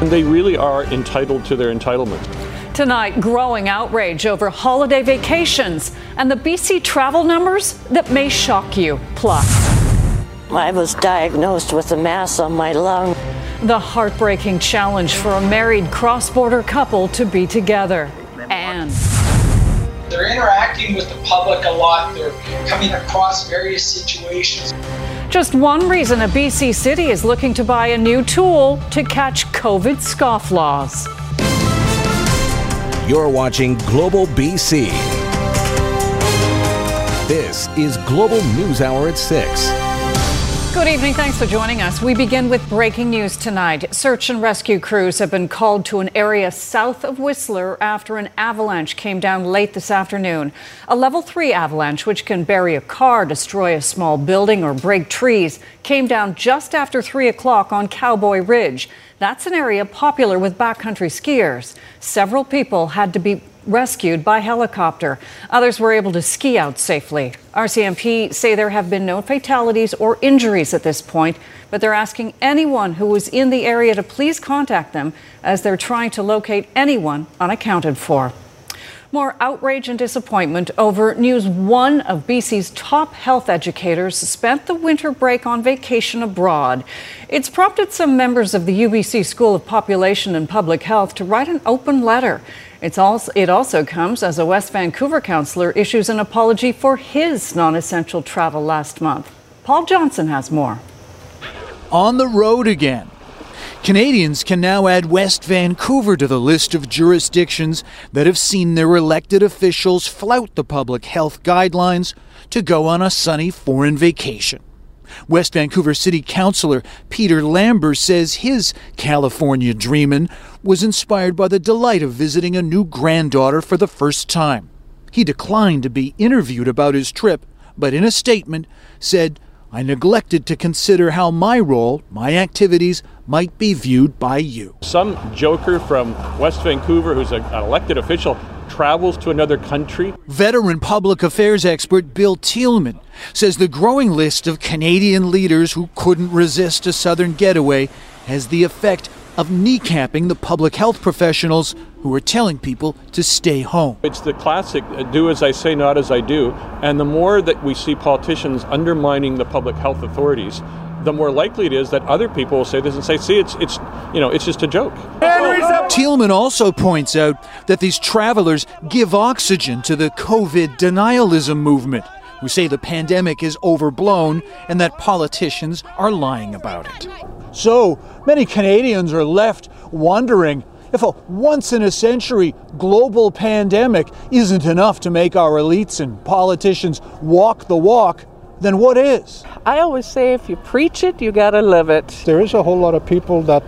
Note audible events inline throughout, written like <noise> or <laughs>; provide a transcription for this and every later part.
And they really are entitled to their entitlement. Tonight, growing outrage over holiday vacations and the BC travel numbers that may shock you. Plus, I was diagnosed with a mass on my lung. The heartbreaking challenge for a married cross border couple to be together. And they're interacting with the public a lot, they're coming across various situations. Just one reason a BC city is looking to buy a new tool to catch COVID scofflaws. You're watching Global BC. This is Global News Hour at 6. Good evening. Thanks for joining us. We begin with breaking news tonight. Search and rescue crews have been called to an area south of Whistler after an avalanche came down late this afternoon. A level 3 avalanche, which can bury a car, destroy a small building, or break trees, came down just after 3 o'clock on Cowboy Ridge. That's an area popular with backcountry skiers. Several people had to be rescued by helicopter. Others were able to ski out safely. RCMP say there have been no fatalities or injuries at this point, but they're asking anyone who was in the area to please contact them as they're trying to locate anyone unaccounted for. More outrage and disappointment over news one of BC's top health educators spent the winter break on vacation abroad. It's prompted some members of the UBC School of Population and Public Health to write an open letter. It's also, it also comes as a West Vancouver councillor issues an apology for his non essential travel last month. Paul Johnson has more. On the road again. Canadians can now add West Vancouver to the list of jurisdictions that have seen their elected officials flout the public health guidelines to go on a sunny foreign vacation. West Vancouver City Councillor Peter Lambert says his California dreamin' was inspired by the delight of visiting a new granddaughter for the first time. He declined to be interviewed about his trip, but in a statement said, I neglected to consider how my role, my activities, might be viewed by you. Some joker from West Vancouver who's an elected official travels to another country. Veteran public affairs expert Bill Tieleman says the growing list of Canadian leaders who couldn't resist a southern getaway has the effect of kneecapping the public health professionals who are telling people to stay home. It's the classic uh, do as I say, not as I do. And the more that we see politicians undermining the public health authorities, the more likely it is that other people will say this and say, see, it's, it's, you know, it's just a joke. Tieleman also points out that these travelers give oxygen to the COVID denialism movement, who say the pandemic is overblown and that politicians are lying about it. So many Canadians are left wondering if a once in a century global pandemic isn't enough to make our elites and politicians walk the walk, then what is? I always say if you preach it, you got to live it. There is a whole lot of people that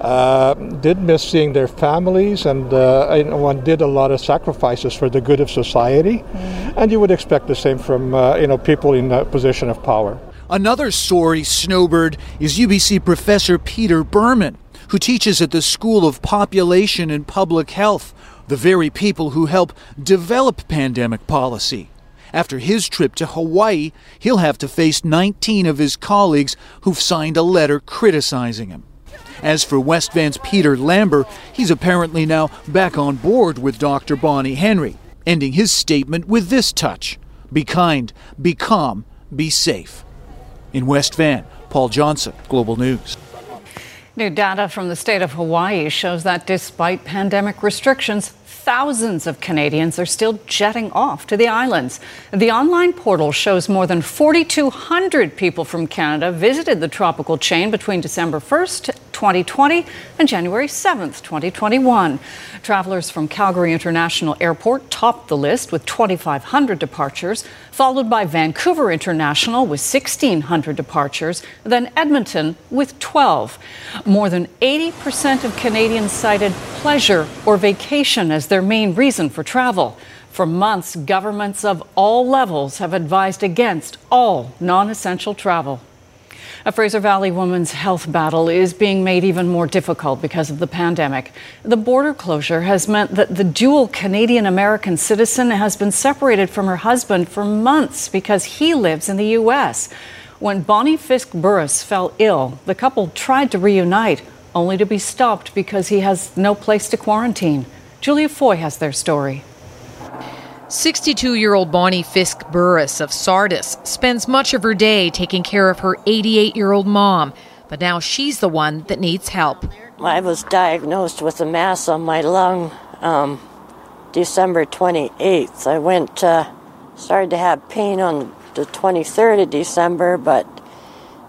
uh, did miss seeing their families and, uh, and did a lot of sacrifices for the good of society. Mm-hmm. And you would expect the same from uh, you know people in a position of power. Another sorry snowbird is UBC professor Peter Berman who teaches at the School of Population and Public Health, the very people who help develop pandemic policy. After his trip to Hawaii, he'll have to face 19 of his colleagues who've signed a letter criticizing him. As for West Van's Peter Lambert, he's apparently now back on board with Dr. Bonnie Henry, ending his statement with this touch Be kind, be calm, be safe. In West Van, Paul Johnson, Global News. New data from the state of Hawaii shows that despite pandemic restrictions, thousands of Canadians are still jetting off to the islands. The online portal shows more than 4,200 people from Canada visited the tropical chain between December 1st 2020 and January 7th, 2021. Travelers from Calgary International Airport topped the list with 2,500 departures, followed by Vancouver International with 1,600 departures, then Edmonton with 12. More than 80% of Canadians cited pleasure or vacation as their main reason for travel. For months, governments of all levels have advised against all non essential travel. A Fraser Valley woman's health battle is being made even more difficult because of the pandemic. The border closure has meant that the dual Canadian American citizen has been separated from her husband for months because he lives in the U.S. When Bonnie Fisk Burris fell ill, the couple tried to reunite, only to be stopped because he has no place to quarantine. Julia Foy has their story. 62 year old Bonnie Fisk Burris of Sardis spends much of her day taking care of her 88 year old mom, but now she's the one that needs help. I was diagnosed with a mass on my lung um, December 28th. I went, uh, started to have pain on the 23rd of December, but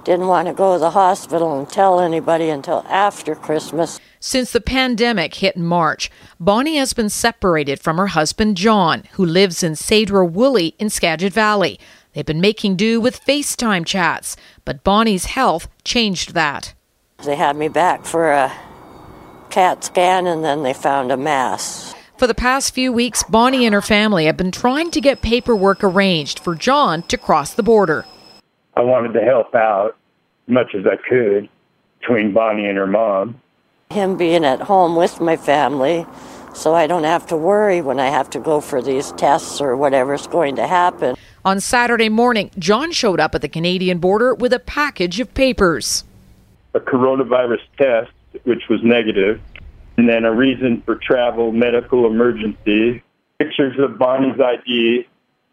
didn't want to go to the hospital and tell anybody until after Christmas. Since the pandemic hit in March, Bonnie has been separated from her husband John, who lives in Sedro-Woolley in Skagit Valley. They've been making do with FaceTime chats, but Bonnie's health changed that. They had me back for a CAT scan and then they found a mass. For the past few weeks, Bonnie and her family have been trying to get paperwork arranged for John to cross the border. I wanted to help out as much as I could between Bonnie and her mom him being at home with my family so I don't have to worry when I have to go for these tests or whatever's going to happen. On Saturday morning, John showed up at the Canadian border with a package of papers a coronavirus test, which was negative, and then a reason for travel, medical emergency, pictures of Bonnie's ID,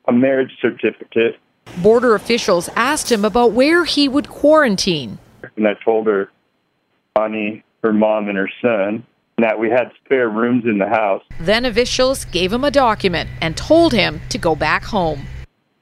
a marriage certificate. Border officials asked him about where he would quarantine. And I told her Bonnie her mom and her son, that we had spare rooms in the house. Then officials gave him a document and told him to go back home.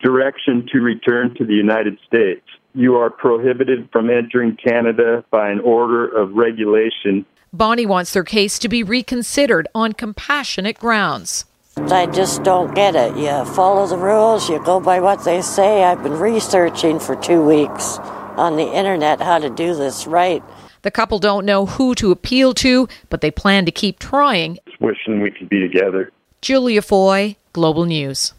Direction to return to the United States. You are prohibited from entering Canada by an order of regulation. Bonnie wants their case to be reconsidered on compassionate grounds. I just don't get it. You follow the rules, you go by what they say. I've been researching for two weeks on the internet how to do this right. The couple don't know who to appeal to, but they plan to keep trying. Just wishing we could be together. Julia Foy, Global News.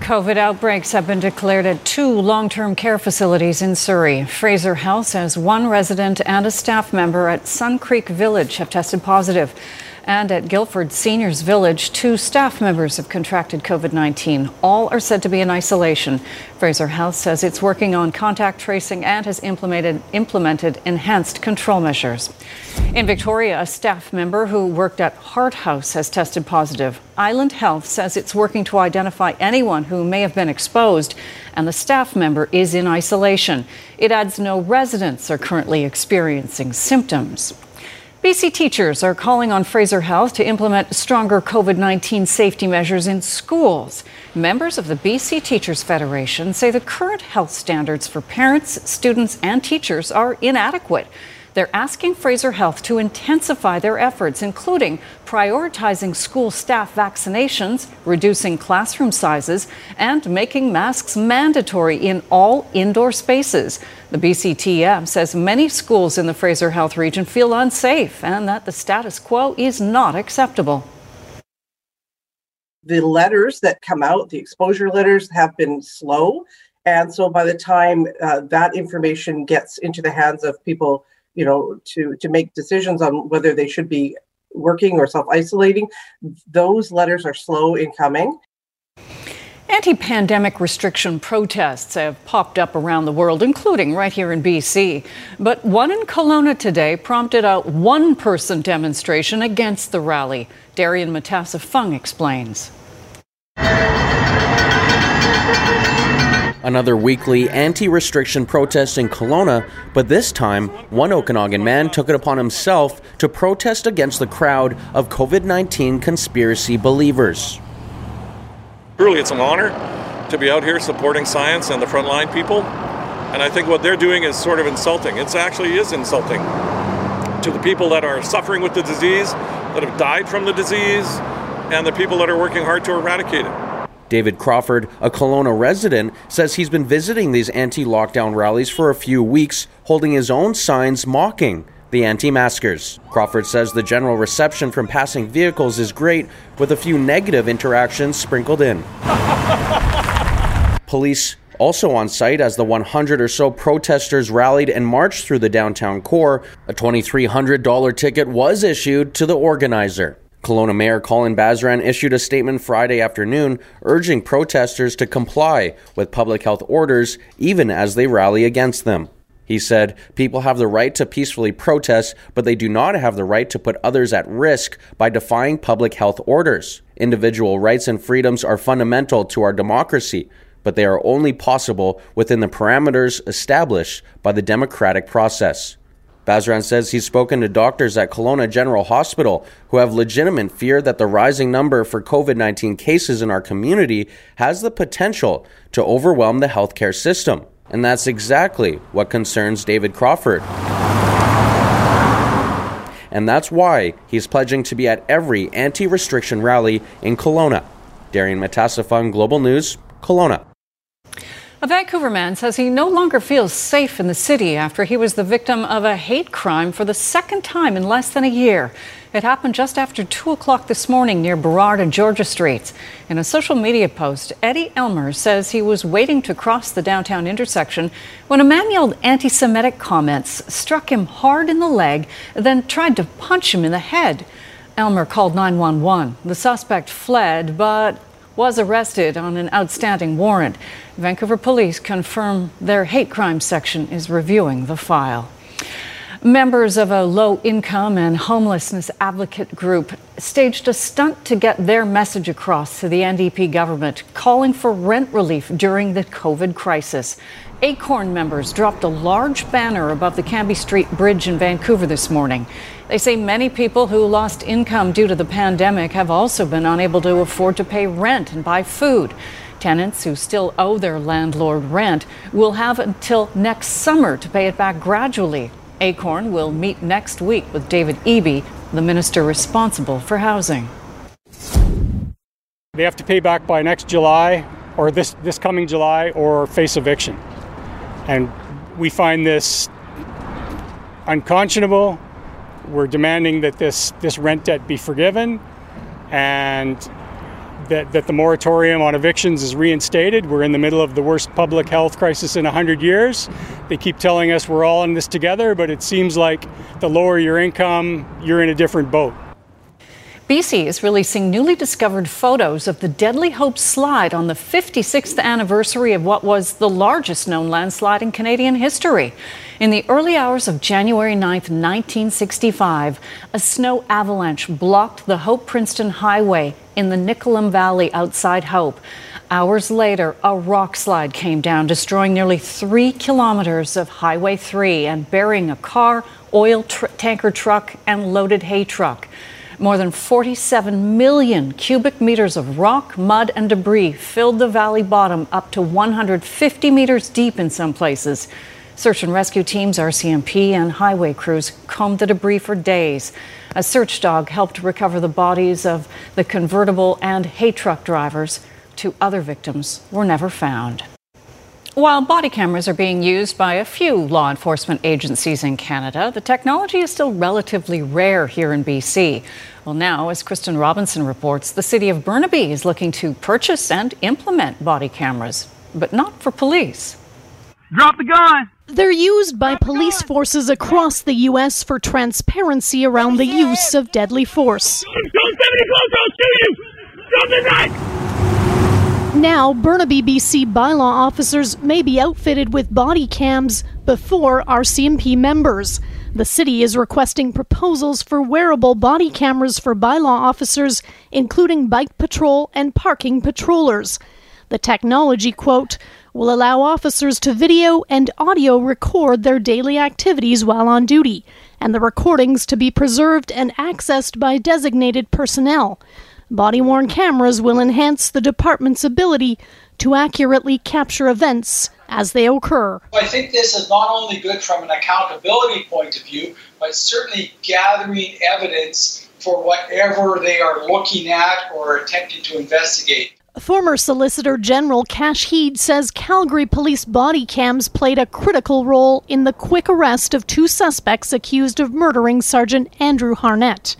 COVID outbreaks have been declared at two long term care facilities in Surrey. Fraser Health says one resident and a staff member at Sun Creek Village have tested positive. And at Guildford Seniors Village, two staff members have contracted COVID 19. All are said to be in isolation. Fraser Health says it's working on contact tracing and has implemented, implemented enhanced control measures. In Victoria, a staff member who worked at Hart House has tested positive. Island Health says it's working to identify anyone who may have been exposed, and the staff member is in isolation. It adds no residents are currently experiencing symptoms. BC teachers are calling on Fraser Health to implement stronger COVID 19 safety measures in schools. Members of the BC Teachers Federation say the current health standards for parents, students, and teachers are inadequate. They're asking Fraser Health to intensify their efforts, including prioritizing school staff vaccinations, reducing classroom sizes, and making masks mandatory in all indoor spaces. The BCTF says many schools in the Fraser Health region feel unsafe and that the status quo is not acceptable. The letters that come out, the exposure letters, have been slow. And so by the time uh, that information gets into the hands of people you know to to make decisions on whether they should be working or self-isolating those letters are slow in coming Anti pandemic restriction protests have popped up around the world, including right here in BC. But one in Kelowna today prompted a one person demonstration against the rally. Darian Matassa Fung explains. Another weekly anti restriction protest in Kelowna, but this time, one Okanagan man took it upon himself to protest against the crowd of COVID 19 conspiracy believers. Truly, it's an honor to be out here supporting science and the frontline people. And I think what they're doing is sort of insulting. It actually is insulting to the people that are suffering with the disease, that have died from the disease, and the people that are working hard to eradicate it. David Crawford, a Kelowna resident, says he's been visiting these anti lockdown rallies for a few weeks, holding his own signs mocking the anti maskers. Crawford says the general reception from passing vehicles is great, with a few negative interactions sprinkled in. Police also on site as the 100 or so protesters rallied and marched through the downtown core. A $2,300 ticket was issued to the organizer. Kelowna Mayor Colin Basran issued a statement Friday afternoon urging protesters to comply with public health orders even as they rally against them. He said, People have the right to peacefully protest, but they do not have the right to put others at risk by defying public health orders. Individual rights and freedoms are fundamental to our democracy, but they are only possible within the parameters established by the democratic process. Basran says he's spoken to doctors at Kelowna General Hospital who have legitimate fear that the rising number for COVID 19 cases in our community has the potential to overwhelm the healthcare system. And that's exactly what concerns David Crawford. And that's why he's pledging to be at every anti restriction rally in Kelowna. Darian Matassa Fung, Global News, Kelowna. A Vancouver man says he no longer feels safe in the city after he was the victim of a hate crime for the second time in less than a year. It happened just after 2 o'clock this morning near Burrard and Georgia Streets. In a social media post, Eddie Elmer says he was waiting to cross the downtown intersection when a man yelled anti Semitic comments, struck him hard in the leg, then tried to punch him in the head. Elmer called 911. The suspect fled, but was arrested on an outstanding warrant. Vancouver police confirm their hate crime section is reviewing the file. Members of a low income and homelessness advocate group staged a stunt to get their message across to the NDP government, calling for rent relief during the COVID crisis. Acorn members dropped a large banner above the Cambie Street Bridge in Vancouver this morning. They say many people who lost income due to the pandemic have also been unable to afford to pay rent and buy food. Tenants who still owe their landlord rent will have until next summer to pay it back gradually. Acorn will meet next week with David Eby, the minister responsible for housing. They have to pay back by next July or this, this coming July or face eviction. And we find this unconscionable. We're demanding that this, this rent debt be forgiven and that, that the moratorium on evictions is reinstated. We're in the middle of the worst public health crisis in 100 years. They keep telling us we're all in this together, but it seems like the lower your income, you're in a different boat. BC is releasing newly discovered photos of the Deadly Hope slide on the 56th anniversary of what was the largest known landslide in Canadian history. In the early hours of January 9, 1965, a snow avalanche blocked the Hope Princeton Highway in the Nicolum Valley outside Hope. Hours later, a rock slide came down, destroying nearly three kilometers of Highway 3 and burying a car, oil tr- tanker truck, and loaded hay truck. More than 47 million cubic meters of rock, mud, and debris filled the valley bottom up to 150 meters deep in some places. Search and rescue teams, RCMP, and highway crews combed the debris for days. A search dog helped recover the bodies of the convertible and hay truck drivers. Two other victims were never found. While body cameras are being used by a few law enforcement agencies in Canada, the technology is still relatively rare here in BC. Well, now, as Kristen Robinson reports, the city of Burnaby is looking to purchase and implement body cameras, but not for police. Drop the gun! They're used by police forces across the U.S. for transparency around the use of deadly force. Don't send me close, I'll shoot you! Drop the gun! Now, Burnaby, BC bylaw officers may be outfitted with body cams before RCMP members. The city is requesting proposals for wearable body cameras for bylaw officers, including bike patrol and parking patrollers. The technology, quote, will allow officers to video and audio record their daily activities while on duty, and the recordings to be preserved and accessed by designated personnel. Body worn cameras will enhance the department's ability to accurately capture events as they occur. I think this is not only good from an accountability point of view, but certainly gathering evidence for whatever they are looking at or attempting to investigate. Former Solicitor General Kash Heed says Calgary police body cams played a critical role in the quick arrest of two suspects accused of murdering Sergeant Andrew Harnett.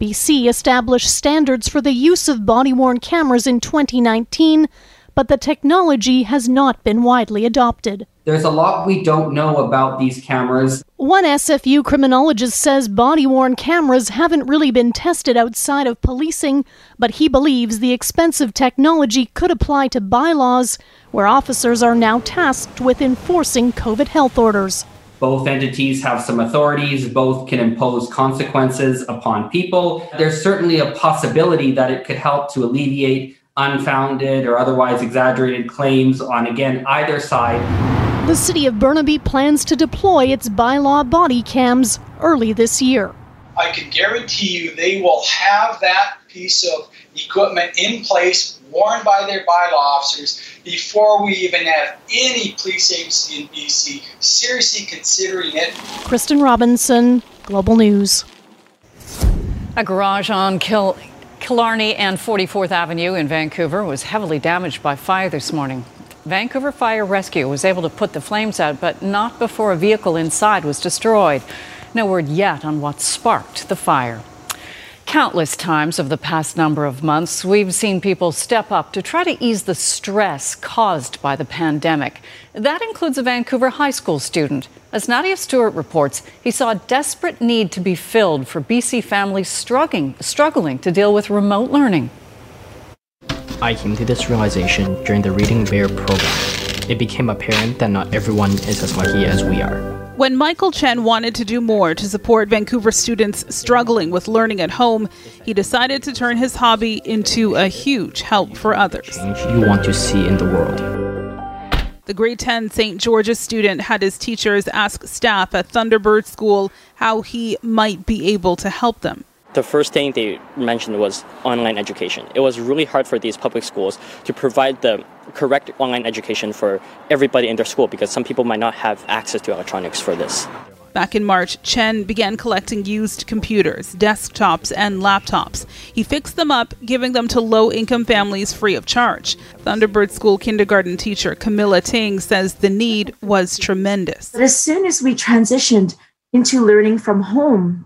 BC established standards for the use of body worn cameras in 2019, but the technology has not been widely adopted. There's a lot we don't know about these cameras. One SFU criminologist says body worn cameras haven't really been tested outside of policing, but he believes the expensive technology could apply to bylaws where officers are now tasked with enforcing COVID health orders. Both entities have some authorities, both can impose consequences upon people. There's certainly a possibility that it could help to alleviate unfounded or otherwise exaggerated claims on, again, either side. The city of Burnaby plans to deploy its bylaw body cams early this year. I can guarantee you they will have that piece of equipment in place, worn by their bylaw officers, before we even have any police agency in BC seriously considering it. Kristen Robinson, Global News. A garage on Kil- Killarney and 44th Avenue in Vancouver was heavily damaged by fire this morning. Vancouver Fire Rescue was able to put the flames out, but not before a vehicle inside was destroyed. No word yet on what sparked the fire. Countless times over the past number of months, we've seen people step up to try to ease the stress caused by the pandemic. That includes a Vancouver high school student. As Nadia Stewart reports, he saw a desperate need to be filled for BC families struggling, struggling to deal with remote learning. I came to this realization during the Reading Bear program. It became apparent that not everyone is as lucky as we are. When Michael Chen wanted to do more to support Vancouver students struggling with learning at home, he decided to turn his hobby into a huge help for others. Change you want to see in the world. The grade 10 St. George's student had his teachers ask staff at Thunderbird School how he might be able to help them. The first thing they mentioned was online education. It was really hard for these public schools to provide the correct online education for everybody in their school because some people might not have access to electronics for this. Back in March, Chen began collecting used computers, desktops, and laptops. He fixed them up, giving them to low income families free of charge. Thunderbird School kindergarten teacher Camilla Ting says the need was tremendous. But as soon as we transitioned into learning from home,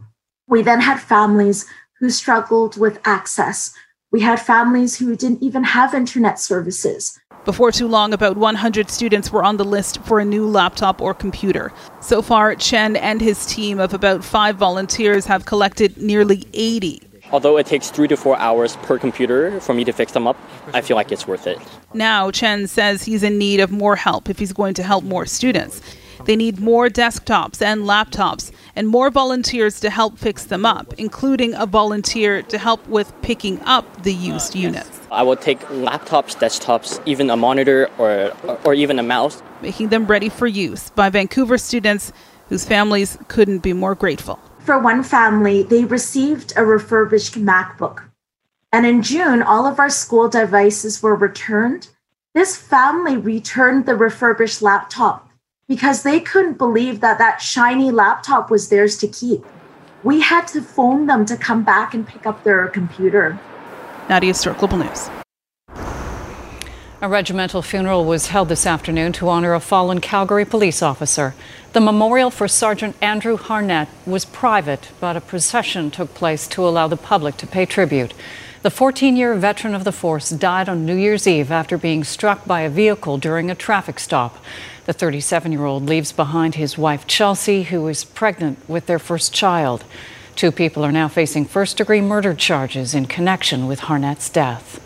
we then had families who struggled with access. We had families who didn't even have internet services. Before too long, about 100 students were on the list for a new laptop or computer. So far, Chen and his team of about five volunteers have collected nearly 80. Although it takes three to four hours per computer for me to fix them up, I feel like it's worth it. Now, Chen says he's in need of more help if he's going to help more students. They need more desktops and laptops and more volunteers to help fix them up, including a volunteer to help with picking up the used units. I will take laptops, desktops, even a monitor or, or even a mouse. Making them ready for use by Vancouver students whose families couldn't be more grateful. For one family, they received a refurbished MacBook. And in June, all of our school devices were returned. This family returned the refurbished laptop because they couldn't believe that that shiny laptop was theirs to keep. We had to phone them to come back and pick up their computer. Nadia Stewart, Global News. A regimental funeral was held this afternoon to honor a fallen Calgary police officer. The memorial for Sergeant Andrew Harnett was private, but a procession took place to allow the public to pay tribute. The 14 year veteran of the force died on New Year's Eve after being struck by a vehicle during a traffic stop. The 37 year old leaves behind his wife Chelsea, who is pregnant with their first child. Two people are now facing first degree murder charges in connection with Harnett's death.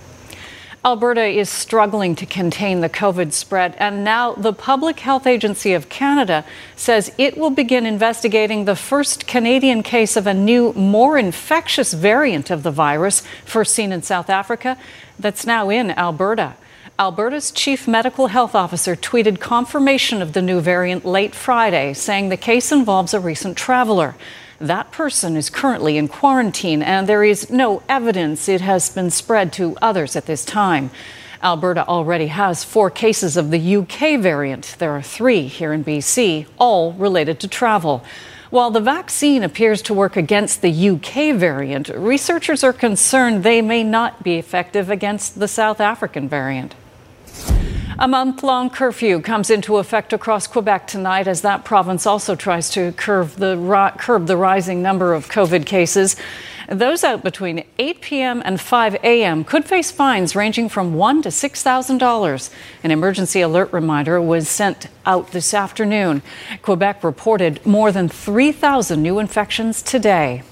Alberta is struggling to contain the COVID spread, and now the Public Health Agency of Canada says it will begin investigating the first Canadian case of a new, more infectious variant of the virus, first seen in South Africa, that's now in Alberta. Alberta's chief medical health officer tweeted confirmation of the new variant late Friday, saying the case involves a recent traveler. That person is currently in quarantine, and there is no evidence it has been spread to others at this time. Alberta already has four cases of the UK variant. There are three here in BC, all related to travel. While the vaccine appears to work against the UK variant, researchers are concerned they may not be effective against the South African variant. A month long curfew comes into effect across Quebec tonight as that province also tries to curb the, curb the rising number of COVID cases. Those out between 8 p.m. and 5 a.m. could face fines ranging from $1 to $6,000. An emergency alert reminder was sent out this afternoon. Quebec reported more than 3,000 new infections today.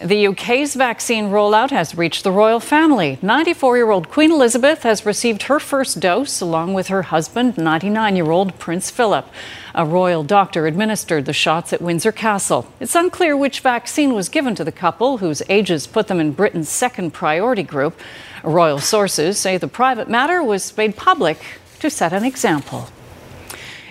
The UK's vaccine rollout has reached the royal family. 94 year old Queen Elizabeth has received her first dose, along with her husband, 99 year old Prince Philip. A royal doctor administered the shots at Windsor Castle. It's unclear which vaccine was given to the couple, whose ages put them in Britain's second priority group. Royal sources say the private matter was made public to set an example.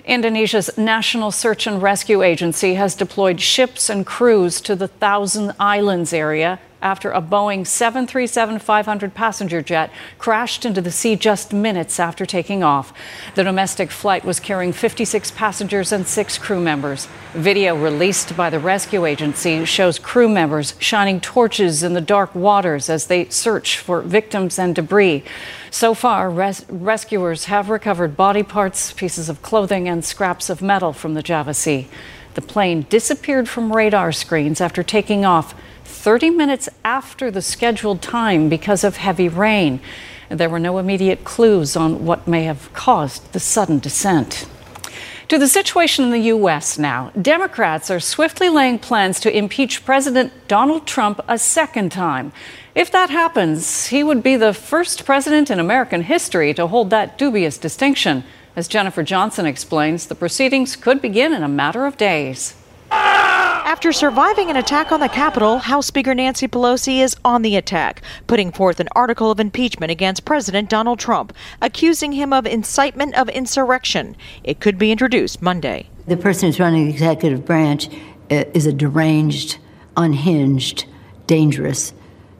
Indonesia's National Search and Rescue Agency has deployed ships and crews to the Thousand Islands area after a Boeing 737 500 passenger jet crashed into the sea just minutes after taking off. The domestic flight was carrying 56 passengers and six crew members. Video released by the rescue agency shows crew members shining torches in the dark waters as they search for victims and debris. So far, res- rescuers have recovered body parts, pieces of clothing, and scraps of metal from the Java Sea. The plane disappeared from radar screens after taking off 30 minutes after the scheduled time because of heavy rain. There were no immediate clues on what may have caused the sudden descent. To the situation in the U.S. now. Democrats are swiftly laying plans to impeach President Donald Trump a second time. If that happens, he would be the first president in American history to hold that dubious distinction. As Jennifer Johnson explains, the proceedings could begin in a matter of days. After surviving an attack on the Capitol, House Speaker Nancy Pelosi is on the attack, putting forth an article of impeachment against President Donald Trump, accusing him of incitement of insurrection. It could be introduced Monday. The person who's running the executive branch uh, is a deranged, unhinged, dangerous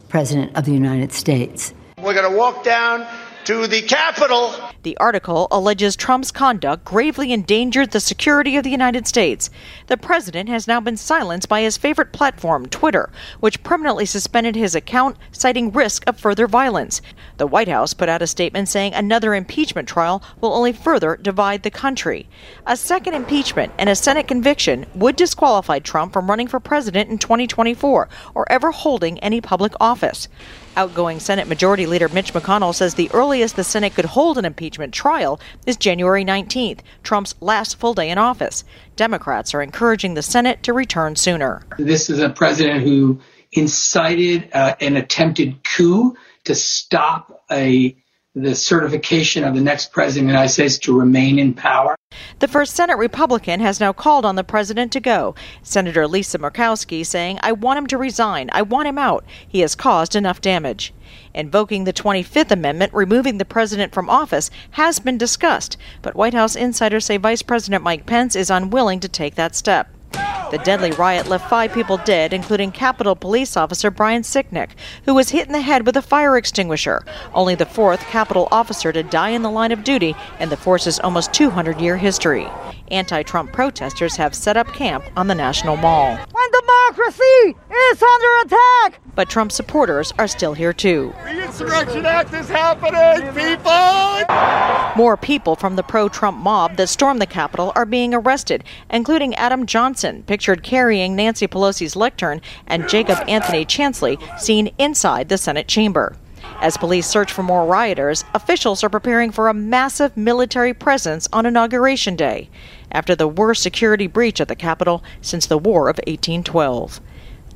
president of the United States. We're going to walk down to the Capitol. The article alleges Trump's conduct gravely endangered the security of the United States. The president has now been silenced by his favorite platform, Twitter, which permanently suspended his account, citing risk of further violence. The White House put out a statement saying another impeachment trial will only further divide the country. A second impeachment and a Senate conviction would disqualify Trump from running for president in 2024 or ever holding any public office. Outgoing Senate Majority Leader Mitch McConnell says the earliest the Senate could hold an impeachment trial is January 19th, Trump's last full day in office. Democrats are encouraging the Senate to return sooner. This is a president who incited uh, an attempted coup to stop a the certification of the next president of the United States to remain in power. The first Senate Republican has now called on the president to go. Senator Lisa Murkowski saying, I want him to resign. I want him out. He has caused enough damage. Invoking the 25th Amendment, removing the president from office, has been discussed, but White House insiders say Vice President Mike Pence is unwilling to take that step. The deadly riot left five people dead, including Capitol Police Officer Brian Sicknick, who was hit in the head with a fire extinguisher. Only the fourth Capitol officer to die in the line of duty in the force's almost 200 year history. Anti Trump protesters have set up camp on the National Mall. When democracy is under attack! But Trump supporters are still here too. The Insurrection Act is happening, people! More people from the pro Trump mob that stormed the Capitol are being arrested, including Adam Johnson, pictured carrying Nancy Pelosi's lectern, and Jacob Anthony Chansley, seen inside the Senate chamber. As police search for more rioters, officials are preparing for a massive military presence on Inauguration Day, after the worst security breach at the Capitol since the War of 1812.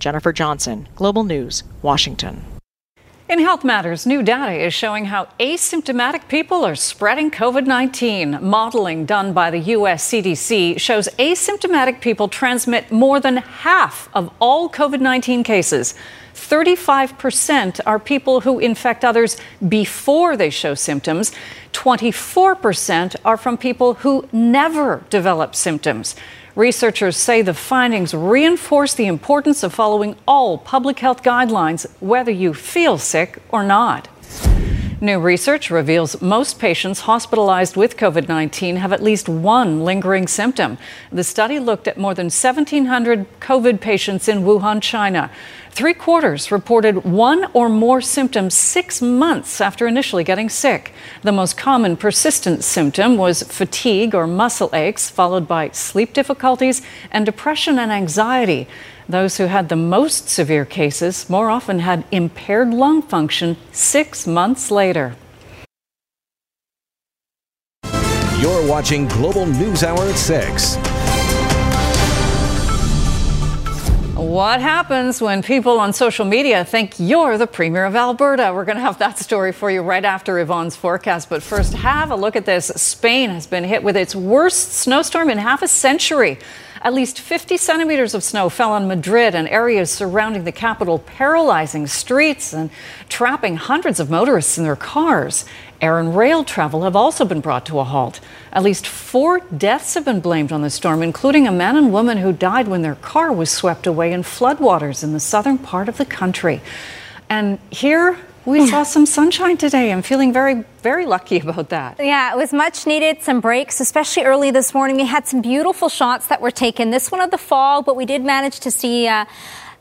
Jennifer Johnson, Global News, Washington. In Health Matters, new data is showing how asymptomatic people are spreading COVID 19. Modeling done by the U.S. CDC shows asymptomatic people transmit more than half of all COVID 19 cases. 35% are people who infect others before they show symptoms. 24% are from people who never develop symptoms. Researchers say the findings reinforce the importance of following all public health guidelines, whether you feel sick or not. New research reveals most patients hospitalized with COVID 19 have at least one lingering symptom. The study looked at more than 1,700 COVID patients in Wuhan, China. Three quarters reported one or more symptoms six months after initially getting sick. The most common persistent symptom was fatigue or muscle aches, followed by sleep difficulties and depression and anxiety. Those who had the most severe cases more often had impaired lung function six months later. You're watching Global News Hour at 6. What happens when people on social media think you're the Premier of Alberta? We're going to have that story for you right after Yvonne's forecast. But first, have a look at this. Spain has been hit with its worst snowstorm in half a century. At least 50 centimeters of snow fell on Madrid and areas surrounding the capital, paralyzing streets and trapping hundreds of motorists in their cars. Air and rail travel have also been brought to a halt. At least four deaths have been blamed on the storm, including a man and woman who died when their car was swept away in floodwaters in the southern part of the country. And here, we saw <sighs> some sunshine today. I'm feeling very, very lucky about that. Yeah, it was much needed. Some breaks, especially early this morning. We had some beautiful shots that were taken. This one of the fog, but we did manage to see. Uh,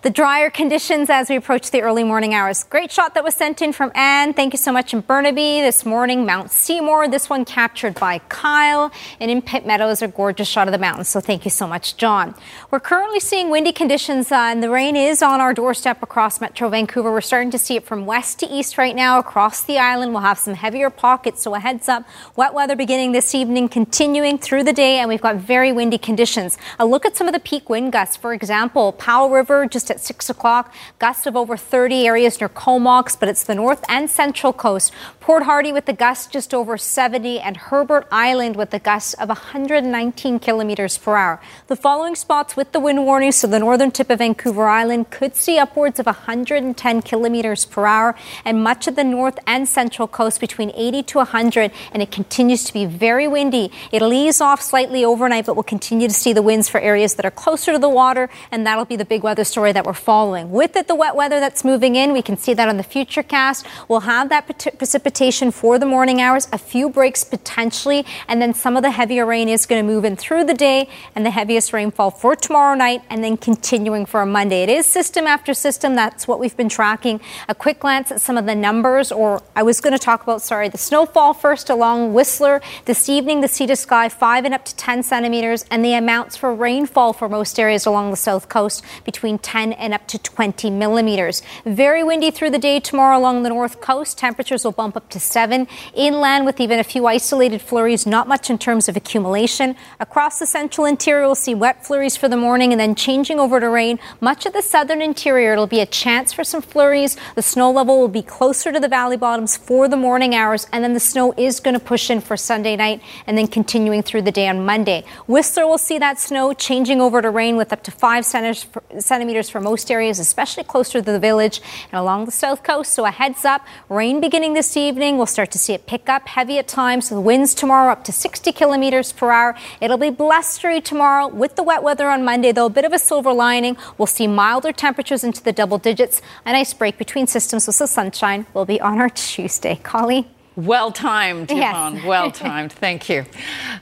the drier conditions as we approach the early morning hours. Great shot that was sent in from Anne. Thank you so much in Burnaby this morning. Mount Seymour, this one captured by Kyle. And in Pitt Meadows, a gorgeous shot of the mountains. So thank you so much, John. We're currently seeing windy conditions uh, and the rain is on our doorstep across Metro Vancouver. We're starting to see it from west to east right now across the island. We'll have some heavier pockets. So a heads up. Wet weather beginning this evening, continuing through the day. And we've got very windy conditions. A look at some of the peak wind gusts. For example, Powell River just at 6 o'clock. Gusts of over 30 areas near Comox, but it's the north and central coast. Port Hardy with the gusts just over 70, and Herbert Island with the gusts of 119 kilometers per hour. The following spots with the wind warning, so the northern tip of Vancouver Island could see upwards of 110 kilometers per hour, and much of the north and central coast between 80 to 100, and it continues to be very windy. It'll ease off slightly overnight, but we'll continue to see the winds for areas that are closer to the water, and that'll be the big weather story that we're following. With it, the wet weather that's moving in, we can see that on the future cast. We'll have that precipitation for the morning hours, a few breaks potentially, and then some of the heavier rain is going to move in through the day, and the heaviest rainfall for tomorrow night, and then continuing for a Monday. It is system after system. That's what we've been tracking. A quick glance at some of the numbers, or I was going to talk about, sorry, the snowfall first along Whistler. This evening, the sea to sky 5 and up to 10 centimeters, and the amounts for rainfall for most areas along the south coast between 10 and up to 20 millimeters. Very windy through the day tomorrow along the north coast. Temperatures will bump up to 7. Inland with even a few isolated flurries, not much in terms of accumulation. Across the central interior, we'll see wet flurries for the morning and then changing over to rain. Much of the southern interior, it'll be a chance for some flurries. The snow level will be closer to the valley bottoms for the morning hours, and then the snow is going to push in for Sunday night and then continuing through the day on Monday. Whistler will see that snow changing over to rain with up to 5 centimeters for most areas, especially closer to the village and along the south coast. So a heads up, rain beginning this evening. We'll start to see it pick up heavy at times. The winds tomorrow up to 60 kilometers per hour. It'll be blustery tomorrow with the wet weather on Monday, though a bit of a silver lining. We'll see milder temperatures into the double digits. A nice break between systems with the sunshine will be on our <laughs> Tuesday. Collie. Well timed, Yvonne. Yes. well timed. Thank you.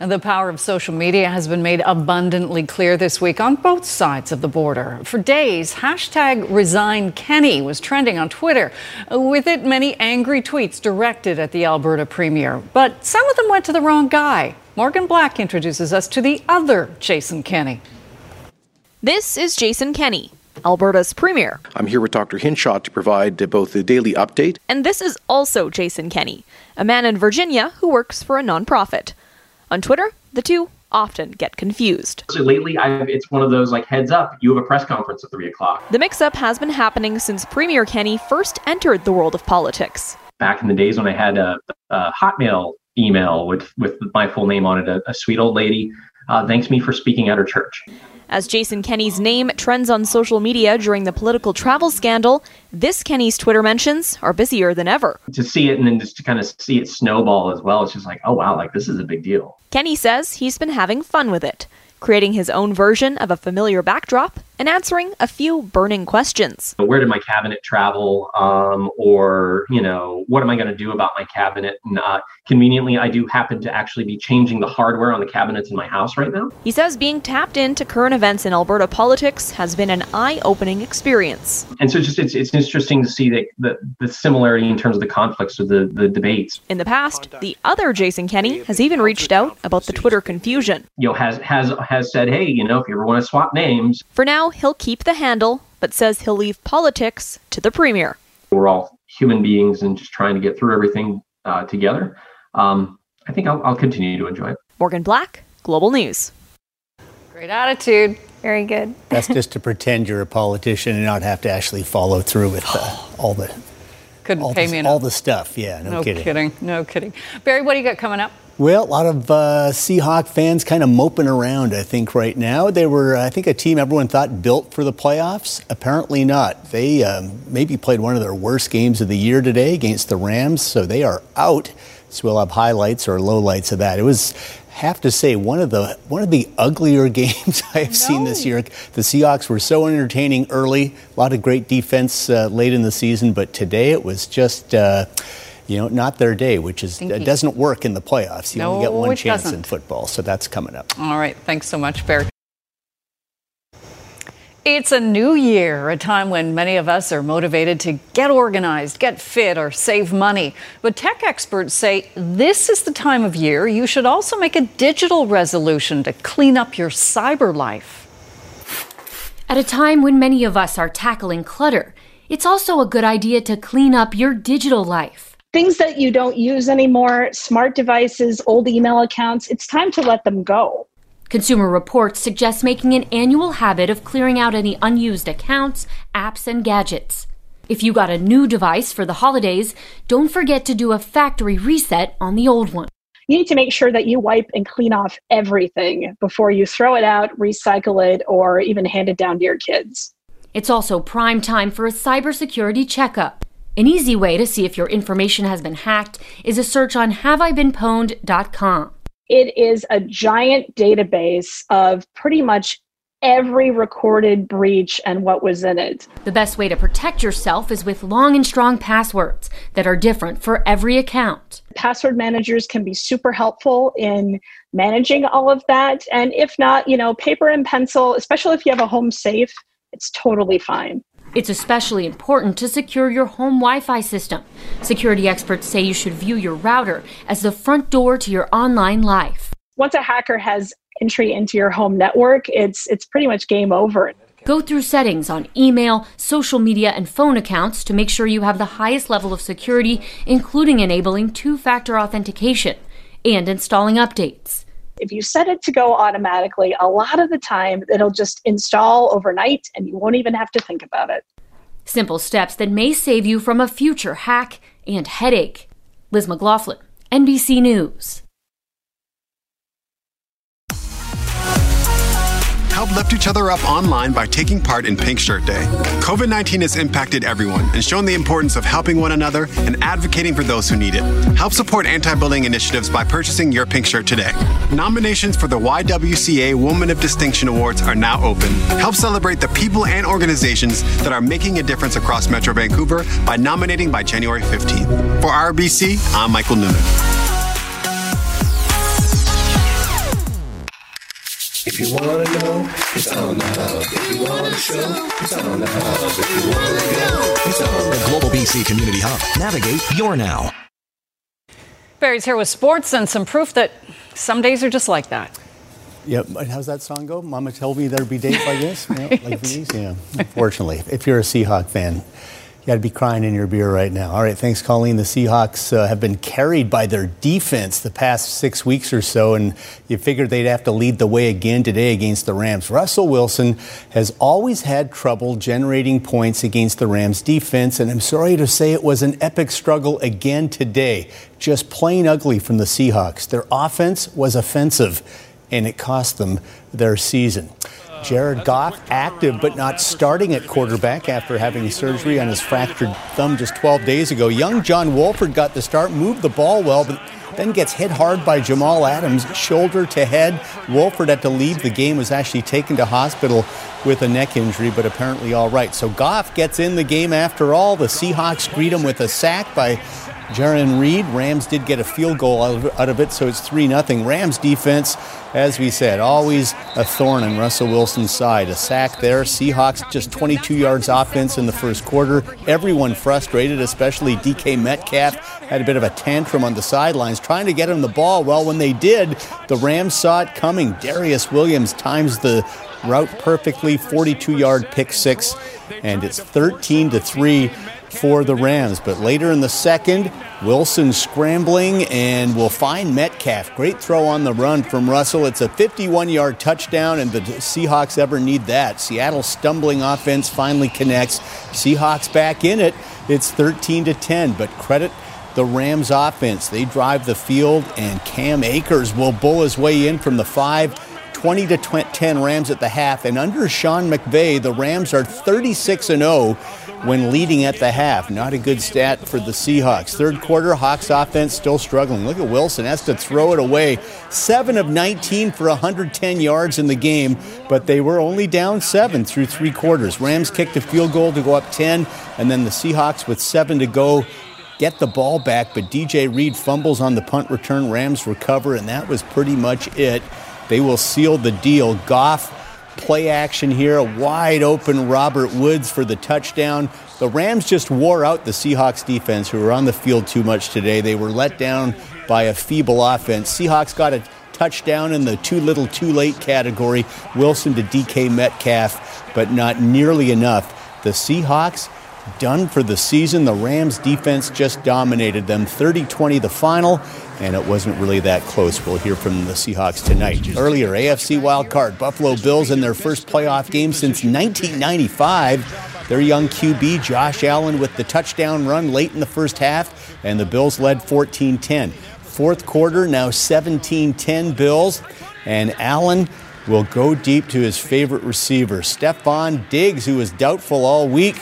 The power of social media has been made abundantly clear this week on both sides of the border. For days, hashtag resign Kenney was trending on Twitter. With it, many angry tweets directed at the Alberta Premier. But some of them went to the wrong guy. Morgan Black introduces us to the other Jason Kenney. This is Jason Kenney. Alberta's premier. I'm here with Dr. Hinshaw to provide both the daily update. And this is also Jason Kenney, a man in Virginia who works for a nonprofit. On Twitter, the two often get confused. So lately, I've, it's one of those like heads up, you have a press conference at 3 o'clock. The mix up has been happening since Premier Kenney first entered the world of politics. Back in the days when I had a, a Hotmail email with, with my full name on it, a, a sweet old lady uh, thanks me for speaking at her church. As Jason Kenney's name trends on social media during the political travel scandal, this Kenney's Twitter mentions are busier than ever. To see it and then just to kind of see it snowball as well, it's just like, oh wow, like this is a big deal. Kenney says he's been having fun with it creating his own version of a familiar backdrop and answering a few burning questions. Where did my cabinet travel? Um, or, you know, what am I going to do about my cabinet? And uh, conveniently, I do happen to actually be changing the hardware on the cabinets in my house right now. He says being tapped into current events in Alberta politics has been an eye-opening experience. And so it's just it's, it's interesting to see the, the, the similarity in terms of the conflicts of the, the debates. In the past, the other Jason Kenney has even reached out about the Twitter confusion. You know, has has has said, hey, you know, if you ever want to swap names. For now, he'll keep the handle, but says he'll leave politics to the premier. We're all human beings and just trying to get through everything uh, together. Um, I think I'll, I'll continue to enjoy it. Morgan Black, Global News. Great attitude. Very good. <laughs> That's just to pretend you're a politician and not have to actually follow through with uh, <gasps> all the couldn't all pay the, me all the stuff. Yeah, no, no kidding. kidding. No kidding. Barry, what do you got coming up? Well, a lot of uh, Seahawk fans kind of moping around, I think, right now. They were, I think, a team everyone thought built for the playoffs. Apparently not. They um, maybe played one of their worst games of the year today against the Rams, so they are out. So we'll have highlights or lowlights of that. It was, have to say, one of the one of the uglier <laughs> games I have seen this year. The Seahawks were so entertaining early, a lot of great defense uh, late in the season, but today it was just. Uh, you know, not their day, which is uh, doesn't work in the playoffs. You No, only get one chance doesn't. in football, so that's coming up. All right. Thanks so much, Barry. It's a new year, a time when many of us are motivated to get organized, get fit, or save money. But tech experts say this is the time of year you should also make a digital resolution to clean up your cyber life. At a time when many of us are tackling clutter, it's also a good idea to clean up your digital life. Things that you don't use anymore, smart devices, old email accounts, it's time to let them go. Consumer Reports suggests making an annual habit of clearing out any unused accounts, apps, and gadgets. If you got a new device for the holidays, don't forget to do a factory reset on the old one. You need to make sure that you wipe and clean off everything before you throw it out, recycle it, or even hand it down to your kids. It's also prime time for a cybersecurity checkup. An easy way to see if your information has been hacked is a search on haveibeenpwned.com. It is a giant database of pretty much every recorded breach and what was in it. The best way to protect yourself is with long and strong passwords that are different for every account. Password managers can be super helpful in managing all of that. And if not, you know, paper and pencil, especially if you have a home safe, it's totally fine. It's especially important to secure your home Wi Fi system. Security experts say you should view your router as the front door to your online life. Once a hacker has entry into your home network, it's it's pretty much game over. Go through settings on email, social media, and phone accounts to make sure you have the highest level of security, including enabling two factor authentication and installing updates. If you set it to go automatically, a lot of the time it'll just install overnight and you won't even have to think about it. Simple steps that may save you from a future hack and headache. Liz McLaughlin, NBC News. Help lift each other up online by taking part in Pink Shirt Day. COVID 19 has impacted everyone and shown the importance of helping one another and advocating for those who need it. Help support anti bullying initiatives by purchasing your pink shirt today. Nominations for the YWCA Woman of Distinction Awards are now open. Help celebrate the people and organizations that are making a difference across Metro Vancouver by nominating by January 15th. For RBC, I'm Michael Noonan. You wanna know, it's on the hub. If you wanna show, it's on the hub. If you wanna go, it's on The Global BC Community Hub. Navigate your now. Barry's here with sports and some proof that some days are just like that. Yep. but How's that song go? Mama told me there'd be days like this. <laughs> Yep, like these. Yeah. Unfortunately, if you're a Seahawk fan, you got to be crying in your beer right now. All right. Thanks, Colleen. The Seahawks uh, have been carried by their defense the past six weeks or so, and you figured they'd have to lead the way again today against the Rams. Russell Wilson has always had trouble generating points against the Rams defense, and I'm sorry to say it was an epic struggle again today. Just plain ugly from the Seahawks. Their offense was offensive, and it cost them their season. Jared Goff active but not starting at quarterback after having surgery on his fractured thumb just 12 days ago. Young John Wolford got the start, moved the ball well, but then gets hit hard by Jamal Adams, shoulder to head. Wolford had to leave the game, was actually taken to hospital with a neck injury, but apparently all right. So Goff gets in the game after all. The Seahawks greet him with a sack by Jarran Reed. Rams did get a field goal out of, it, so it's 3 0. Rams defense, as we said, always a thorn in Russell Wilson's side. A sack there. Seahawks just 22 yards offense in the first quarter. Everyone frustrated, especially DK Metcalf. Had a bit of a tantrum on the sidelines trying to get him the ball. Well, when they did, the Rams saw it coming. Darious Williams times the route perfectly, 42 yard pick six, and it's 13 to 3 for the Rams. But later in the second, Wilson scrambling and will find Metcalf. Great throw on the run from Russell. It's a 51 yard touchdown, and the Seahawks ever need that. Seattle stumbling offense finally connects. Seahawks back in it. It's 13 to 10, but credit the Rams offense. They drive the field, and Cam Akers will bull his way in from the five. 20 to 10 Rams at the half, and under Sean McVay, the Rams are 36 and 0 when leading at the half. Not a good stat for the Seahawks. Third quarter, Hawks offense still struggling. Look at Wilson, has to throw it away. 7 of 19 for 110 yards in the game, but they were only down 7 through three quarters. Rams kicked a field goal to go up 10, and then the Seahawks with 7 to go get the ball back, but DJ Reed fumbles on the punt return. Rams recover, and that was pretty much it. They will seal the deal. Goff play action here. A wide open Robert Woods for the touchdown. The Rams just wore out the Seahawks defense, who were on the field too much today. They were let down by a feeble offense. Seahawks got a touchdown in the too little, too late category. Wilson to DK Metcalf, but not nearly enough. The Seahawks done for the season. The Rams defense just dominated them 30 20 the final, and it wasn't really that close. We'll hear from the Seahawks tonight. Earlier, AFC wildcard Buffalo Bills in their first playoff game since 1995. Their young QB, Josh Allen, with the touchdown run late in the first half, and the Bills led 14 10. Fourth quarter, now 17 10 Bills, and Allen will go deep to his favorite receiver, Stefon Diggs, who was doubtful all week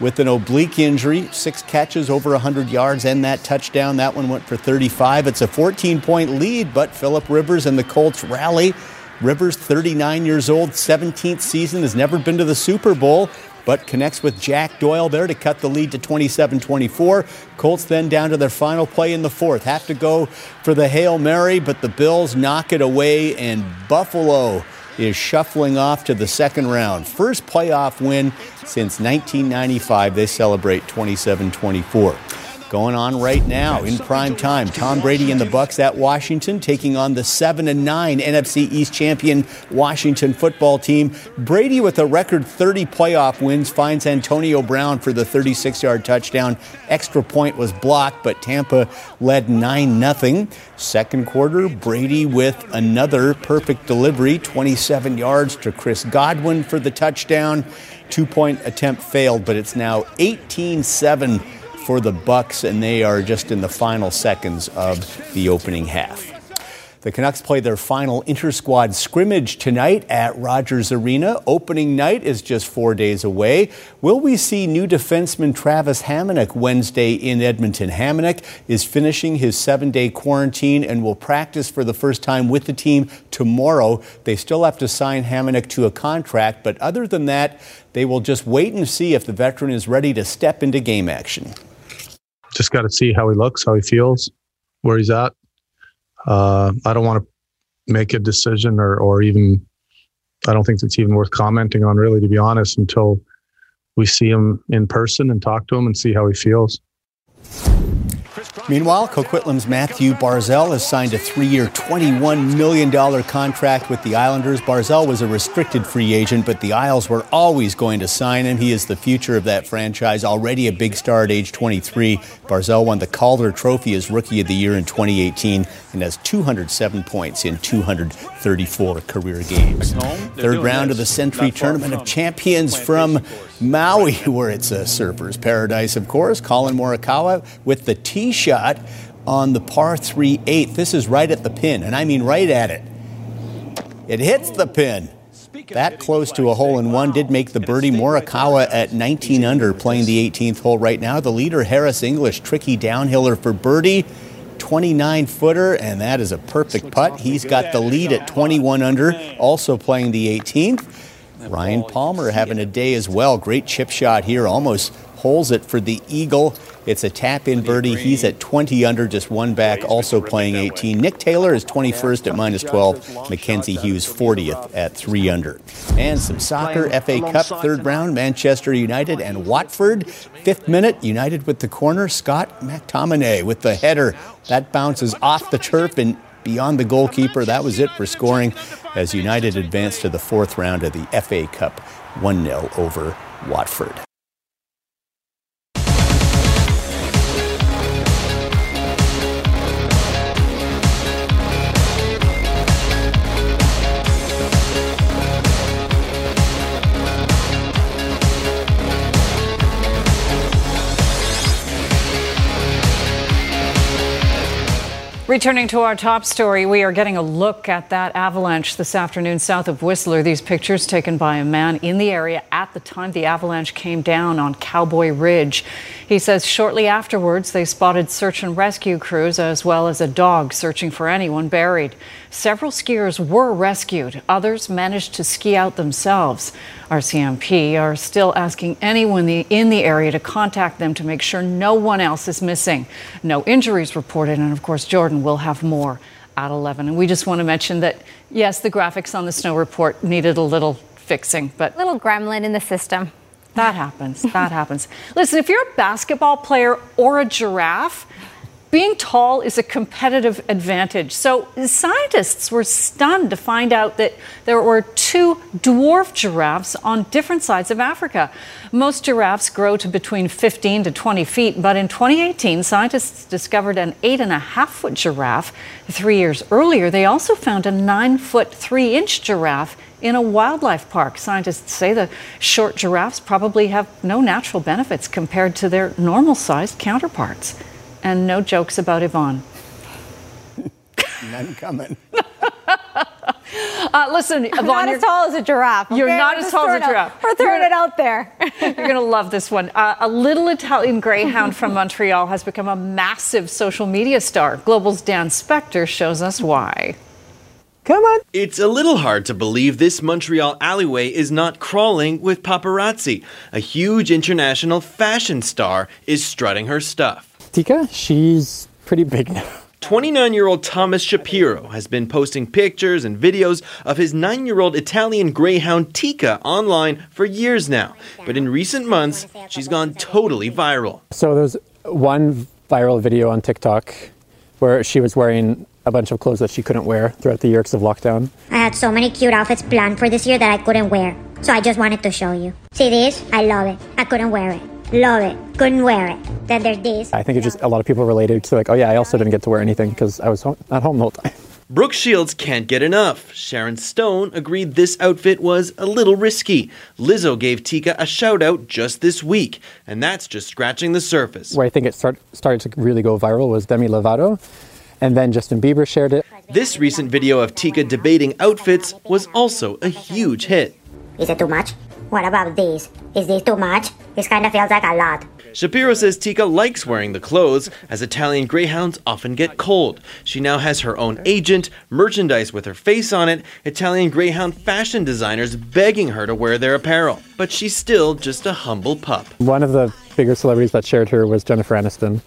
with an oblique injury, six catches over 100 yards and that touchdown. That one went for 35. It's a 14 point lead, but Philip Rivers and the Colts rally. Rivers, 39 years old, 17th season, has never been to the Super Bowl, but connects with Jack Doyle there to cut the lead to 27 24. Colts then down to their final play in the fourth. Have to go for the Hail Mary, but the Bills knock it away, and Buffalo is shuffling off to the second round. First playoff win since 1995. They celebrate 27 24. Going on right now in prime time. Tom Brady and the Bucs at Washington taking on the 7 and 9 NFC East champion Washington football team. Brady with a record 30 playoff wins finds Antonio Brown for the 36-yard touchdown. Extra point was blocked, but Tampa led 9 0. Second quarter, Brady with another perfect delivery, 27 yards to Chris Godwin for the touchdown. Two-point attempt failed, but it's now 18-7 for the Bucs, and they are just in the final seconds of the opening half. The Canucks play their final inter squad scrimmage tonight at Rogers Arena. Opening night is just four days away. Will we see new defenseman Travis Hamonic Wednesday in Edmonton? Hamonic is finishing his seven day quarantine and will practice for the first time with the team tomorrow. They still have to sign Hamonic to a contract, but other than that, they will just wait and see if the veteran is ready to step into game action just got to see how he looks, how he feels, where he's at. Uh, I don't want to make a decision or, or even, I don't think it's even worth commenting on, really, to be honest, until we see him in person and talk to him and see how he feels. Meanwhile, Coquitlam's Mathew Barzal has signed a three year, $21 million contract with the Islanders. Barzal was a restricted free agent, but the Isles were always going to sign him. He is the future of that franchise, already a big star at age 23. Barzell won the Calder Trophy as Rookie of the Year in 2018 and has 207 points in 234 career games. Third round of the Sentry Tournament of Champions from Maui, where it's a surfer's paradise, of course. Collin Morikawa with the tee shot on the par 3 8. This is right at the pin, and I mean right at it. It hits the pin. That close to a hole in one did make the birdie. Morikawa at 19 under playing the 18th hole right now. The leader, Harris English, tricky downhiller for birdie. 29 footer, and that is a perfect putt. He's got the lead at 21 under, also playing the 18th. Ryan Palmer having a day as well. Great chip shot here, almost holds it for the Eagle. It's a tap in birdie. He's at 20 under, just one back, also playing 18. Nick Taylor is 21st at minus 12. Mackenzie Hughes 40th at 3 under. And some soccer, FA Cup third round, Manchester United and Watford. Fifth minute, United with the corner. Scott McTominay with the header. That bounces off the turf and beyond the goalkeeper. That was it for scoring as United advanced to the fourth round of the FA Cup 1 0 over Watford. Returning to our top story, we are getting a look at that avalanche this afternoon south of Whistler. These pictures taken by a man in the area at the time the avalanche came down on Cowboy Ridge. He says shortly afterwards they spotted search and rescue crews as well as a dog searching for anyone buried. Several skiers were rescued, others managed to ski out themselves. RCMP are still asking anyone in the area to contact them to make sure no one else is missing. No injuries reported, and of course, Jordan will have more at 11. And we just want to mention that, yes, the graphics on the snow report needed a little fixing, but. Little gremlin in the system. That happens. That <laughs> happens. Listen, if you're a basketball player or a giraffe, being tall is a competitive advantage. So, scientists were stunned to find out that there were two dwarf giraffes on different sides of Africa. Most giraffes grow to between 15 to 20 feet, but in 2018, scientists discovered an eight and a half foot giraffe. Three years earlier, they also found a nine foot, three inch giraffe in a wildlife park. Scientists say the short giraffes probably have no natural benefits compared to their normal sized counterparts and no jokes about Yvonne. None coming. Uh, listen, Yvonne, I'm not as tall as a giraffe. You're not We're as tall as a giraffe. Out, we're throwing You're- it out there. <laughs> You're going to love this one. Uh, a little Italian greyhound from Montreal has become a massive social media star. Global's Dan Spector shows us why. Come on. It's a little hard to believe this Montreal alleyway is not crawling with paparazzi. A huge international fashion star is strutting her stuff. Tika, she's pretty big now. 29 year old Thomas Shapiro has been posting pictures and videos of his 9 year old Italian greyhound Tika online for years now. But in recent months, she's gone totally viral. So there's one viral video on TikTok where she was wearing a bunch of clothes that she couldn't wear throughout the years of lockdown. I had so many cute outfits planned for this year that I couldn't wear. So I just wanted to show you. See this? I love it. I couldn't wear it. Love it. Couldn't wear it. Then there's this. I think it just a lot of people related to like, oh yeah, I also didn't get to wear anything because I was home, at home the whole time. <laughs> Brooke Shields can't get enough. Sharon Stone agreed this outfit was a little risky. Lizzo gave Tika a shout out just this week, and that's just scratching the surface. Where I think it start, started to really go viral was Demi Lovato, and then Justin Bieber shared it. This recent video of Tika debating outfits was also a huge hit. Is it too much? What about this? Is this too much? This kind of feels like a lot. Shapiro says Tika likes wearing the clothes, as Italian greyhounds often get cold. She now has her own agent, merchandise with her face on it, Italian greyhound fashion designers begging her to wear their apparel. But she's still just a humble pup. One of the bigger celebrities that shared her was Jennifer Aniston,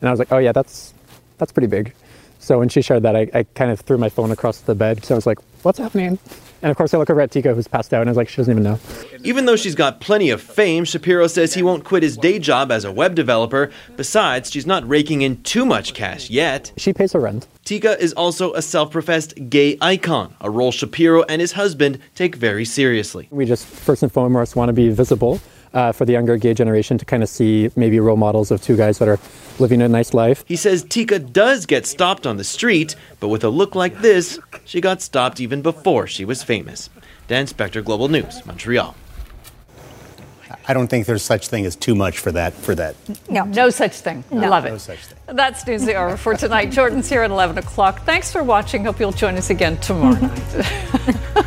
and I was like, oh yeah, that's that's pretty big. So when she shared that, I, I kind of threw my phone across the bed because I was like, what's happening? And of course, I look over at Tika, who's passed out, and I was like, she doesn't even know. Even though she's got plenty of fame, Shapiro says he won't quit his day job as a web developer. Besides, she's not raking in too much cash yet. She pays her rent. Tika is also a self professed gay icon, a role Shapiro and his husband take very seriously. We just first and foremost want to be visible uh, for the younger gay generation to kind of see maybe role models of two guys that are living a nice life. He says Tika does get stopped on the street, but with a look like this, she got stopped even before she was famous. Dan Spector, Global News, Montreal. I don't think there's such thing as too much for that. For that. No, no such thing. I No. love it. No such thing. That's News Hour for tonight. Jordan's here at 11 o'clock. Thanks for watching. Hope you'll join us again tomorrow <laughs> night. <laughs>